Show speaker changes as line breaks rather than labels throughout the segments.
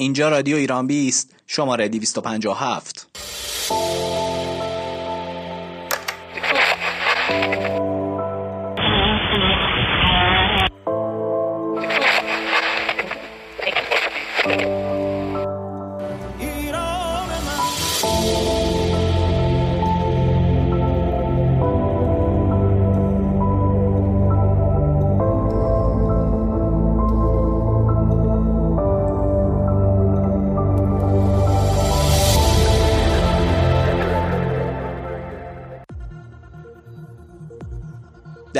اینجا رادیو ایران بیست شماره 257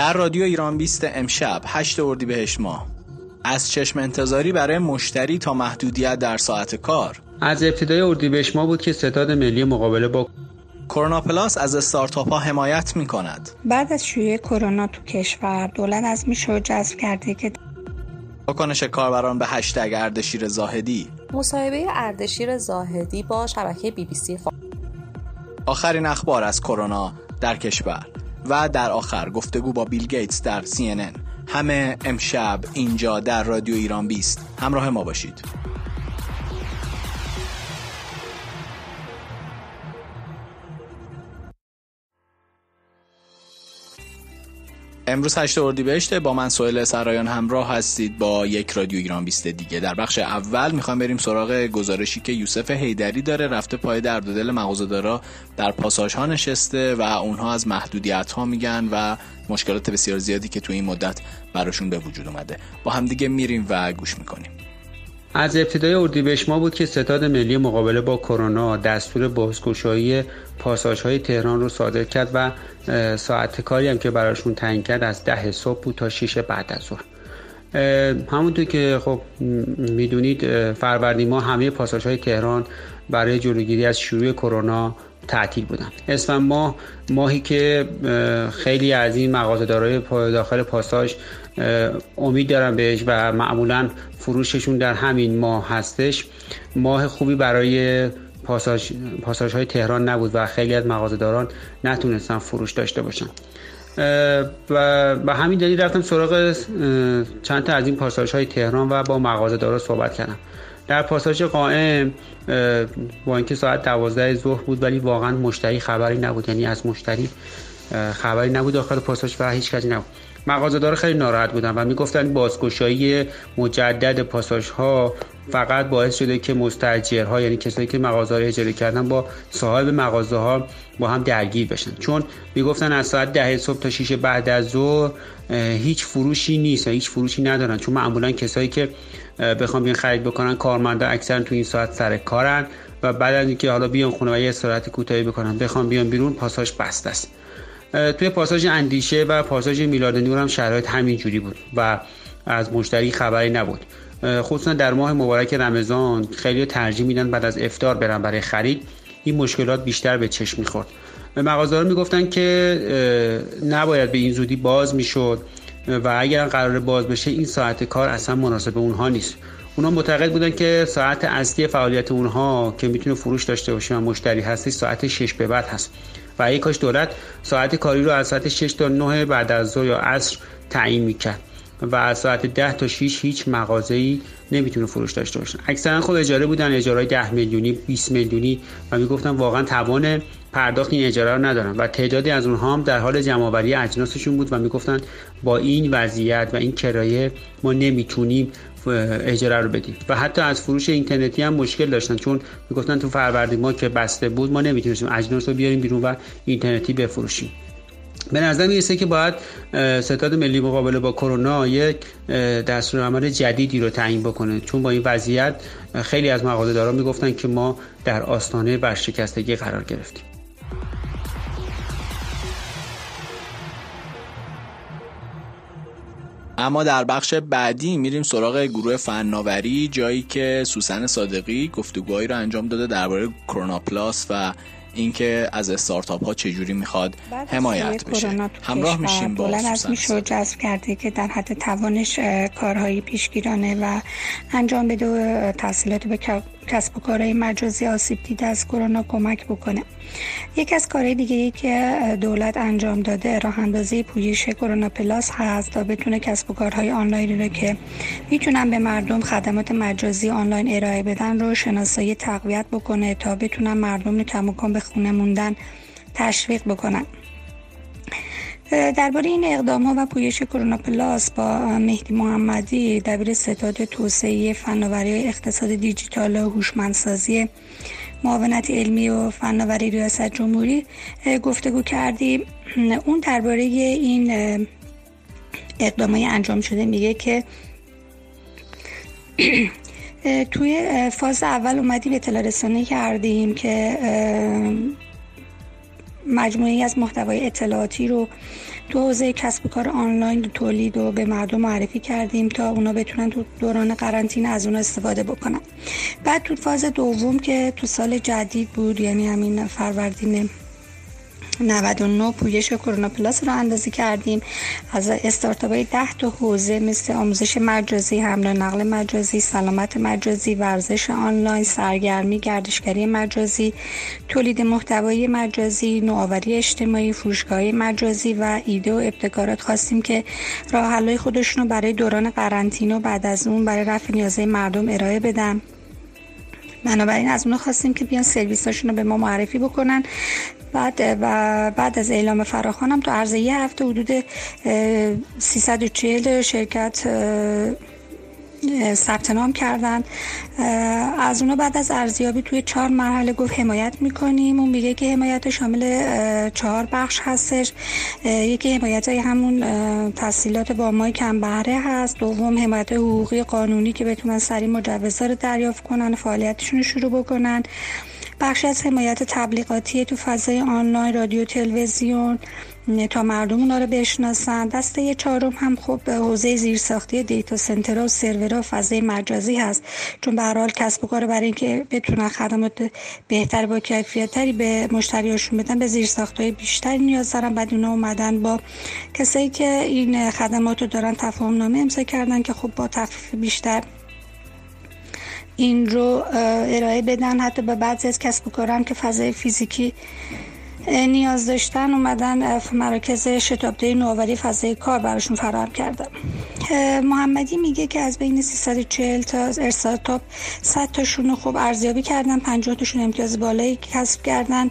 در رادیو ایران 20 امشب 8 اردیبهشت ماه از چشم انتظاری برای مشتری تا محدودیت در ساعت کار.
از ابتدای اردیبهشت ماه بود که ستاد ملی مقابله با
کرونا پلاس از استارتاپ ها حمایت می کند
بعد از شیوع کرونا تو کشور دولت از میشه جذب کرده که
واکنش کاربران به هشتگ اردشیر زاهدی.
مصاحبه اردشیر زاهدی با شبکه بی بی سی
آخرین اخبار از کرونا در کشور. و در آخر گفتگو با بیل گیتس در CNN همه امشب اینجا در رادیو ایران 20 همراه ما باشید. امروز 8 اردیبهشت با من سوهل سرایان همراه هستید با یک رادیو ایران 20 دیگه. در بخش اول می‌خوام بریم سراغ گزارشی که یوسف هیدری داره. رفته پای درد دل مغازه‌دارا. در پاساژ ها نشسته و اونها از محدودیت ها میگن و مشکلات بسیار زیادی که تو این مدت براشون به وجود اومده. با همدیگه میریم و گوش می‌کنیم.
از ابتدای اردیبهشت ما بود که ستاد ملی مقابله با کرونا دستور بازگشایی پاساژهای تهران رو صادر کرد و ساعت کاری هم که براشون تعیین کرد از ده صبح بود تا 6 بعد از ظهر. همونطور که خب می‌دونید فروردین ما همه پاساژهای تهران برای جلوگیری از شروع کرونا تعطیل بودن. اسفند ماه ماهی که خیلی از این مغازه‌دارای داخل پاساژ امید دارن بهش و معمولا فروششون در همین ماه هستش. ماه خوبی برای پاساژ پاساژ های تهران نبود و خیلی از مغازه‌داران نتونستن فروش داشته باشن. و به همین دلیل رفتم سراغ چند تا از این پاساژ های تهران و با مغازه‌دارا صحبت کردم. در پاساژ قائم با اینکه ساعت 12 ظهر بود ولی واقعا مشتری خبری نبود. یعنی از مشتری خبری نبود. داخل پاساژ و هیچ کسی نبود. مغازه‌دار خیلی ناراحت بودن و می‌گفتن بازگشایی مجدد پاساژ ها فقط باعث شده که مستاجرها یعنی کسایی که مغازه رو اجاره کردن با صاحب مغازه ها با هم درگیر بشن. چون می‌گفتن از ساعت ده صبح تا 6 بعد از ظهر هیچ فروشی نیست هیچ فروشی ندارن. چون معمولا کسایی که بخوام بیان خرید بکنن کارمندا اکثرا تو این ساعت سر کارن و بعد از اینکه حالا بیان خونه و یه استراحت کوتاهی بکنن. بخوام بیان بیرون پاساژ بسته است. توی پاساژ اندیشه و پاساژ میلاد نور هم شرایط همین جوری بود و از مشتری خبری نبود. خصوصا در ماه مبارک رمضان خیلی ترجیح میدن بعد از افتار برن برای خرید. این مشکلات بیشتر به چشم می‌خورد. مغازه‌دارا می‌گفتن که نباید به این زودی باز می‌شد. و اگر قرار باز بشه این ساعت کار اصلا مناسب اونها نیست. اونا معتقد بودن که ساعت اصلی فعالیت اونها که می‌تونه فروش داشته باشه و مشتری هستش ساعت 6 به بعد هست. و ای کاش دولت ساعت کاری رو از ساعت 6 تا 9 بعد از ظهر یا عصر تعیین می‌کرد و از ساعت 10 تا 6 هیچ مغازه‌ای نمی‌تونه فروش داشته باشه. اکثرا خود اجاره بودن اجاره 10 میلیونی 20 میلیونی و می‌گفتن واقعا توان پرداخت این اجاره رو ندارن و تعدادی از اونها هم در حال جمعآوری اجناسشون بود و می‌گفتن با این وضعیت و این کرایه ما نمی‌تونیم اجاره رو بدیم. و حتی از فروش اینترنتی هم مشکل داشتن چون می‌گفتن تو فروردین ما که بسته بود ما نمی‌تونستیم اجناس رو بیاریم بیرون و اینترنتی بفروشیم. به نظر می‌رسه که باید ستاد ملی مقابله با کرونا یک دستور عمل جدیدی رو تعیین بکنه. چون با این وضعیت خیلی از مغازه‌داران می‌گفتن که ما در آستانه برشکستگی قرار گرفتیم.
اما در بخش بعدی میریم سراغ گروه فناوری جایی که سوسن صادقی گفتگوهایی رو انجام داده درباره کرونا پلاس و اینکه از استارتاپ ها چجوری می‌خواد حمایت بشه همراه میشیم با
از میشه جذب کرده که در حد توانش کارهای پیشگیرانه و انجام بده و تسهیلات به کسب و کارهای مجازی آسیب دیده از کرونا کمک بکنه. یکی از کارهای دیگه ای که دولت انجام داده راه اندازی پویش کرونا پلاس هست تا بتونه کسب و کارهای آنلاین رو که می‌تونن به مردم خدمات مجازی آنلاین ارائه بدن رو شناسایی تقویت بکنه تا بتونن مردم رو کم به خونه موندن تشویق بکنن. درباره این اقدام ها و پویش کرونا پلاس با مهدی محمدی دبیر ستاد توسعه فناوری اقتصاد دیجیتال و هوشمندسازی معاونت علمی و فناوری ریاست جمهوری گفتگو کردیم. اون درباره این اقدام انجام شده میگه که توی فاز اول اومدیم اطلاع رسانی کردیم که مجموعی از محتوای اطلاعاتی رو تو حوزه کسب و کار آنلاین تولید و به مردم معرفی کردیم تا اونا بتونن تو دوران قرنطینه از اون استفاده بکنن. بعد تو فاز دوم که تو سال جدید بود یعنی همین فروردین 99 پویش کرونا پلاس رو اندازی کردیم. از استارتاپ های 10 تا حوزه مثل آموزش مجازی حمل و نقل مجازی سلامت مجازی ورزش آنلاین سرگرمی گردشگری مجازی تولید محتوای مجازی نوآوری اجتماعی فروشگاه مجازی و ایده و ابتکارات خواستیم که راه حلای خودشون رو برای دوران قرنطینه و بعد از اون برای رفع نیازهای مردم ارائه بدن. بنابراین از اونها خواستیم که بیان سرویس رو به ما معرفی بکنن. بعد و بعد از اعلام فراخوانم تو عرض یه هفته حدود 340 شرکت ثبت نام کردن. از اونا بعد از ارزیابی توی چهار مرحله گفت حمایت می‌کنیم. اون میگه که حمایت شامل چهار بخش هستش. یکی حمایت های همون تحصیلات با مای کم بهره هست. دوم حمایت حقوقی قانونی که بتونن سریع مجوزها رو دریافت کنن فعالیتشون رو شروع بکنن. بخش از حمایت تبلیغاتی تو فضای آنلاین رادیو تلویزیون تا مردم اونا رو بشناسن. دسته چهارم هم خب حوزه زیرساختی دیتا سنتر و سرورها فضای مجازی هست. چون به حال کسب و کار برای اینکه بتونن خدمات بهتر با کیفیت تری به مشتریاشون بدن به های بیشتری نیاز دارن. بعد اونا اومدن با کسایی که این خدمات رو دارن تفاهم نامه امضا کردن که خب با تخفیف بیشتر این رو ارائه بدن. حتی به بعضی از کسب و کارم که فضای فیزیکی نیاز داشتن اومدن مراکز شتابده نوآوری فضای کار براشون فراهم کردم محمدی میگه که از بین 340 تا استارتاپ 100 تاشون خوب ارزیابی کردن 50 تاشون امتیاز بالایی کسب کردن.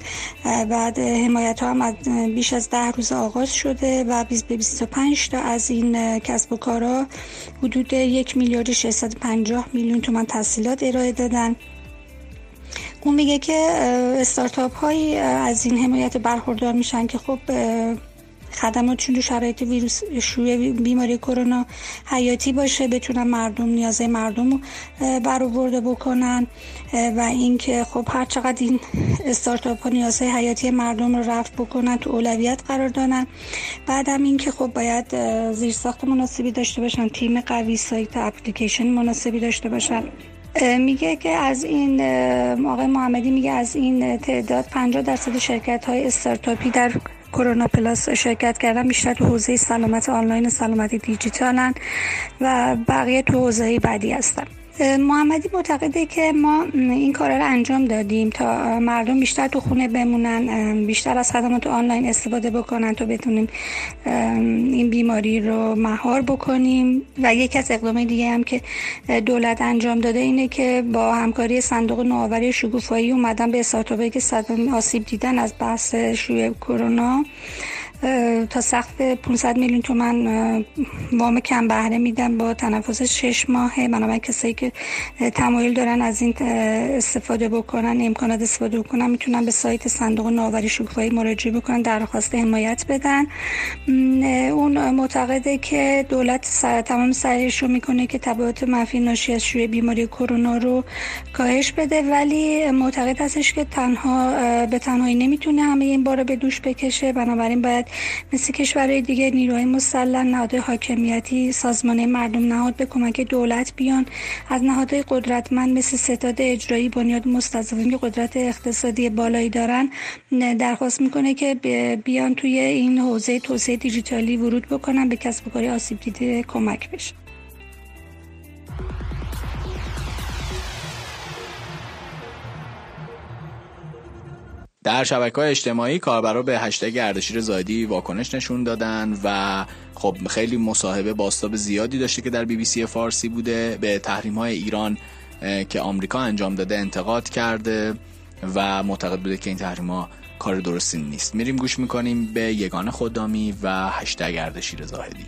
بعد حمایت ها هم بیش از 10 روز آغاز شده و 20 به 25 تا از این کسب و کارها حدود 1 میلیارد 650 میلیون تومان تحصیلات ارائه دادن. اون میگه که استارتاپ هایی از این حمایت برخوردار میشن که خب خدماتشون تو شرایط ویروس شوی بیماری کرونا حیاتی باشه بتونن مردم نیازه مردم رو برآورده بکنن. و اینکه خب هر چقدر این استارتاپ ها نیازهای حیاتی مردم رو رفت بکنن تو اولویت قرار دادن. بعدم اینکه خب باید زیرساخت مناسبی داشته باشن تیم قوی سایت اپلیکیشن مناسبی داشته باشن. میگه که از این آقای محمدی میگه از این تعداد 50 درصد شرکت های استارتاپی در کرونا پلاس شرکت کردن بیشتر تو حوزه سلامت آنلاین سلامت دیجیتالن و بقیه تو حوزه بعدی هستن. محمدی معتقده که ما این کار رو انجام دادیم تا مردم بیشتر تو خونه بمونن بیشتر از خدمات آنلاین استفاده بکنن تا بتونیم این بیماری رو مهار بکنیم. و یکی از اقدام دیگه هم که دولت انجام داده اینه که با همکاری صندوق نوآوری شکوفایی اومدن به استارتاپی که آسیب دیدن از بحث شوی کرونا. تا سقف 500 میلیون تومن وام کم بهره میدن با تنفس 6 ماه بنابراین کسایی که تمایل دارن از این استفاده بکنن امکانات استفاده بکنن می‌تونن به سایت صندوق نوآوری شکوفایی مراجعه بکنن درخواست حمایت بدن. اون معتقده که دولت سر تمام سعیش رو می‌کنه که تبعات منفی ناشی از شوی بیماری کرونا رو کاهش بده. ولی معتقد هستش که تنها به تنهایی نمی‌تونه همه این بار به دوش بکشه. بنابراین باید مثل کشورهای دیگه نیروهای مسلح نهادهای حاکمیتی سازمان مردم نهاد به کمک دولت بیان. از نهادهای قدرتمند مثل ستاد اجرایی بنیاد مستضعفین که قدرت اقتصادی بالایی دارن درخواست می‌کنه که بیان توی این حوزه توسعه دیجیتالی ورود بکنن به کسب و کاری آسیب دیده کمک بشه.
در شبکه های اجتماعی کاربرا به هشتگ اردشیر زادی واکنش نشون دادن و خب خیلی مصاحبه باستاب زیادی داشته که در بی بی سی فارسی بوده به تحریم های ایران که آمریکا انجام داده انتقاد کرده و معتقد بوده که این تحریم ها کار درستی نیست. میریم گوش می‌کنیم به یگان خدامی و هشتگ اردشیر زاهدی.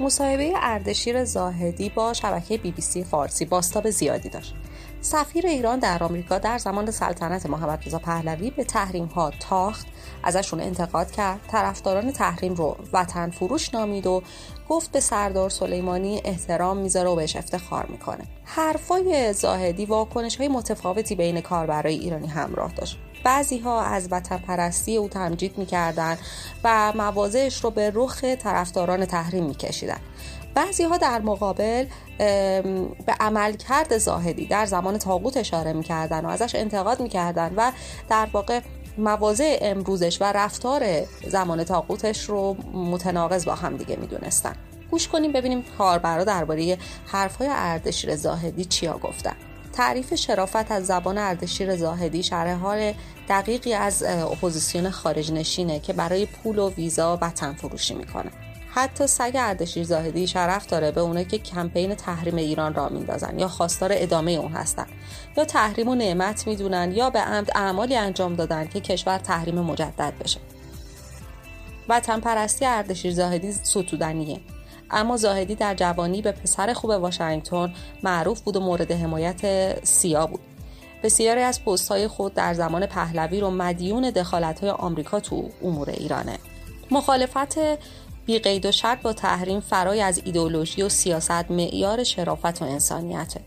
مصاحبه اردشیر زاهدی با شبکه بی بی سی فارسی باستاب زیادی داشت. سفیر ایران در آمریکا در زمان سلطنت محمد رضا پهلوی به تحریم ها تاخت ازشون انتقاد کرد طرفداران تحریم رو وطن فروش نامید و گفت به سردار سلیمانی احترام می‌ذاره و بهش افتخار می‌کنه. حرفای زاهدی واکنش های متفاوتی بین کاربرای ایرانی همراه داشت. بعضی ها از وطن پرستی او تمجید می‌کردند و موازهش رو به رخ طرفداران تحریم میکشیدن. بعضی ها در مقابل به عملکرد زاهدی در زمان تاغوت اشاره می‌کردن و ازش انتقاد می‌کردن و در واقع مواضع امروزش و رفتار زمان تاغوتش رو متناقض با هم دیگه می‌دونستن. گوش کنیم ببینیم کاربرا درباره حرفهای اردشیر زاهدی چیا گفتن. تعریف شرافت از زبان اردشیر زاهدی شرح حال دقیقی از اپوزیسیون خارج نشینه که برای پول و ویزا وطن فروشی می‌کنه. حتی سگ اردشیر زاهدی شرف داره به اونایی که کمپین تحریم ایران را میندازن یا خواستار ادامه اون هستن. یا تحریم رو نعمت می‌دونن یا به عمد اعمالی انجام دادن که کشور تحریم مجدد بشه. وطن پرستی اردشیر زاهدی ستودنیه. اما زاهدی در جوانی به پسر خوب واشنگتن معروف بود و مورد حمایت سیا بود. بسیاری از پست های خود در زمان پهلوی رو مدیون دخالت های آمریکا تو امور ایرانه. مخالفت بی قید و شرط با تحریم فرای از ایدولوژی و سیاست معیار شرافت و انسانیته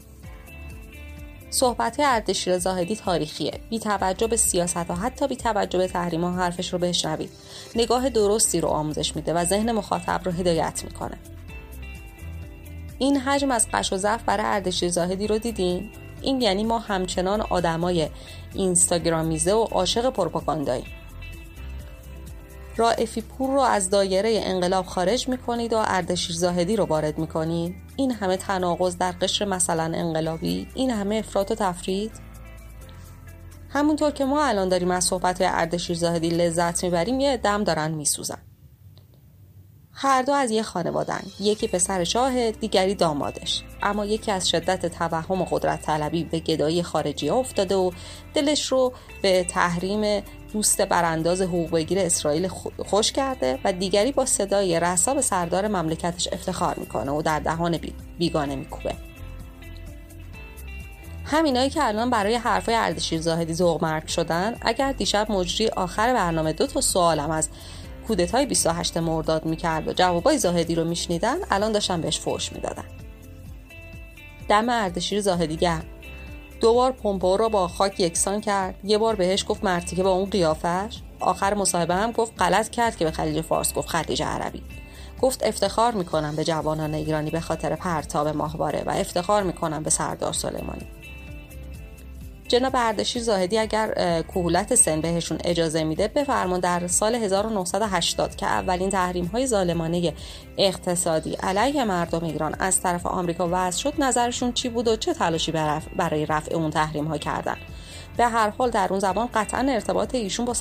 صحبت اردشیر زاهدی تاریخیه. بی توجه به سیاست و حتی بی توجه به تحریم ها حرفش رو بشنوید. نگاه درستی رو آموزش میده و ذهن مخاطب رو هدایت می‌کنه. این حجم از قش و ضعف برای اردشیر زاهدی رو دیدین؟ این یعنی ما همچنان آدمای اینستاگرامیزه و عاشق پروپاگانداییم. رائفی پور رو از دایره انقلاب خارج می‌کنید و اردشیر زاهدی رو وارد می‌کنید. این همه تناقض در قشر مثلا انقلابی این همه افراط و تفرید. همونطور که ما الان داریم از صحبت اردشیر زاهدی لذت می‌بریم یه دم دارن میسوزن. هر دو از یه خانوادن یکی پسر شاه دیگری دامادش. اما یکی از شدت توهم و قدرت طلبی به گدایی خارجی افتاده و دلش رو به تحریم دوست برانداز حقوق اسرائیل خوش کرده و دیگری با صدای رسا به سردار مملکتش افتخار می‌کنه و در دهان بیگانه میکوبه. همینایی که الان برای حرفای اردشیر زاهدی ذوق مرگ شدن اگر دیشب مجری آخر برنامه دو تا سوالم از کودتای 28 مرداد می‌کرد و جوابای زاهدی رو میشنیدن الان داشتن بهش فوش می‌دادن. دم اردشیر زاهدی گرم. دو بار پومپو رو با خاک یکسان کرد. یه بار بهش گفت مرتیکه با اون قیافش. آخر مصاحبه هم گفت غلط کرد که به خلیج فارس گفت خلیج عربی. گفت افتخار می‌کنم به جوانان ایرانی به خاطر پرتاب ماهواره و افتخار می‌کنم به سردار سلیمانی. جناب اردشیر زاهدی اگر کهولت سن بهشون اجازه میده بفرمان در سال 1980 که اولین تحریم های ظالمانه اقتصادی علیه مردم ایران از طرف آمریکا وضع شد نظرشون چی بود و چه تلاشی برای رفع اون تحریم ها کردن؟ به هر حال در اون زمان قطعا ارتباط ایشون با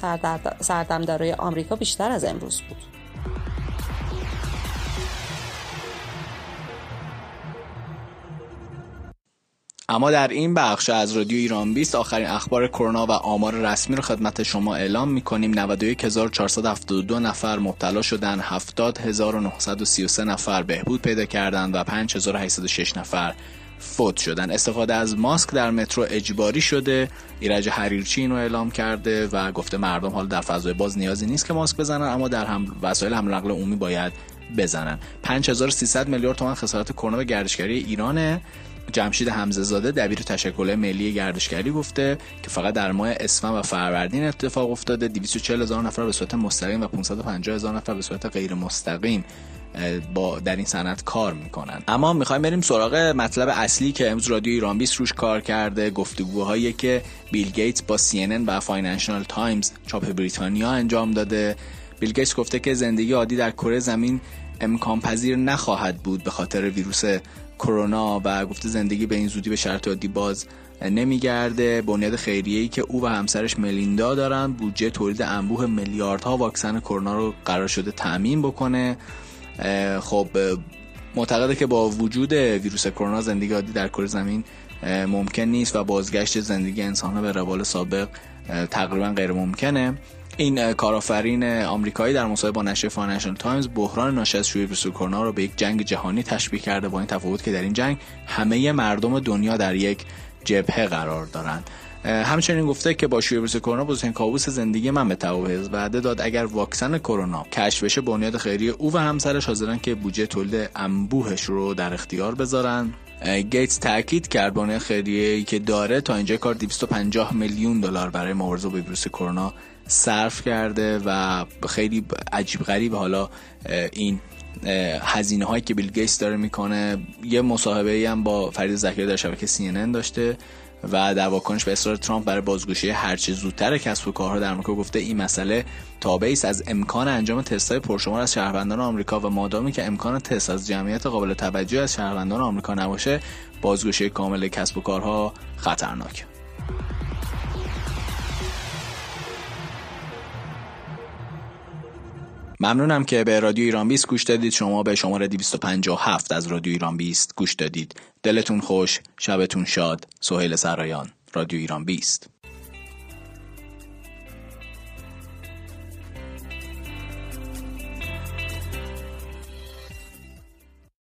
سردمدارای آمریکا بیشتر از امروز بود.
اما در این بخش از رادیو ایران 20 آخرین اخبار کرونا و آمار رسمی رو خدمت شما اعلام می‌کنیم. 91472 نفر مبتلا شدن 70933 نفر بهبود پیدا کردند و 5806 نفر فوت شدن. استفاده از ماسک در مترو اجباری شده. ایرج حریرچی اینو اعلام کرده و گفته مردم حالا در فضای باز نیازی نیست که ماسک بزنن اما در هم وسایل حمل نقل عمومی باید بزنن. 5300 میلیارد تومان خسارت کرونا به گردشگری ایرانه. جمشید حمزه زاده دبیر تشکل ملی گردشگری گفته که فقط در ماه اسفند و فروردین اتفاق افتاده. 240 هزار نفر به صورت مستقیم و 550 هزار نفر به صورت غیر مستقیم با در این صنعت کار می‌کنن. اما می‌خوایم بریم سراغ مطلب اصلی که امروز رادیو ایران 20 روش کار کرده. گفتگوهایی که بیل گیتس با CNN و فاینانشال تایمز چاپ بریتانیا انجام داده. بیل گیتس گفته که زندگی عادی در کره زمین امکان پذیر نخواهد بود به خاطر ویروس کرونا و گفته زندگی به این زودی به شرط عادی باز نمیگرده. بنیاد خیریه‌ای که او و همسرش ملیندا دارن بودجه تولید انبوه میلیاردها واکسن کرونا رو قرار شده تأمین بکنه. خب معتقده که با وجود ویروس کرونا زندگی عادی در کره زمین ممکن نیست و بازگشت زندگی انسان به روال سابق تقریبا غیر ممکنه این کارآفرین آمریکایی در مصاحبه با نشریه فاینانشال تایمز بحران ناشی از شیوع کرونا رو به یک جنگ جهانی تشبیه کرده با این تفاوت که در این جنگ همه مردم دنیا در یک جبهه قرار دارند. همچنین گفته که با شیوع ویروس کرونا بزرگترین کابوس زندگی من به تعویض وعده داد. اگر واکسن کرونا کشف بشه بنیاد خیریه او و همسرش حاضرن که بودجه تولید انبوهش رو در اختیار بذارن. گیتس تاکید کرد بنیاد خیریه که داره تا اینجا کار 250 میلیون دلار برای مبارزه با ویروس کرونا صرف کرده و خیلی عجیب غریب حالا این هزینه هایی که بیل گیتس داره می‌کنه یه مصاحبه هم با فرید زکری در شبکه CNN داشته و در واکنش به اصرار ترامپ برای بازگوشی هرچه زودتر کسب و کارها در آمریکا گفته این مسئله تابعی از امکان انجام تست‌های پرشمار از شهروندان آمریکا و مادامی که امکان تست از جمعیت قابل توجه از شهروندان آمریکا نباشه بازگوشی کامل کسب و کارها خطرناک ممنونم که به رادیو ایران 20 گوش دادید. شما به شماره 257 از رادیو ایران 20 گوش دادید. دلتون خوش شبتون شاد. سهیل سرایان رادیو ایران 20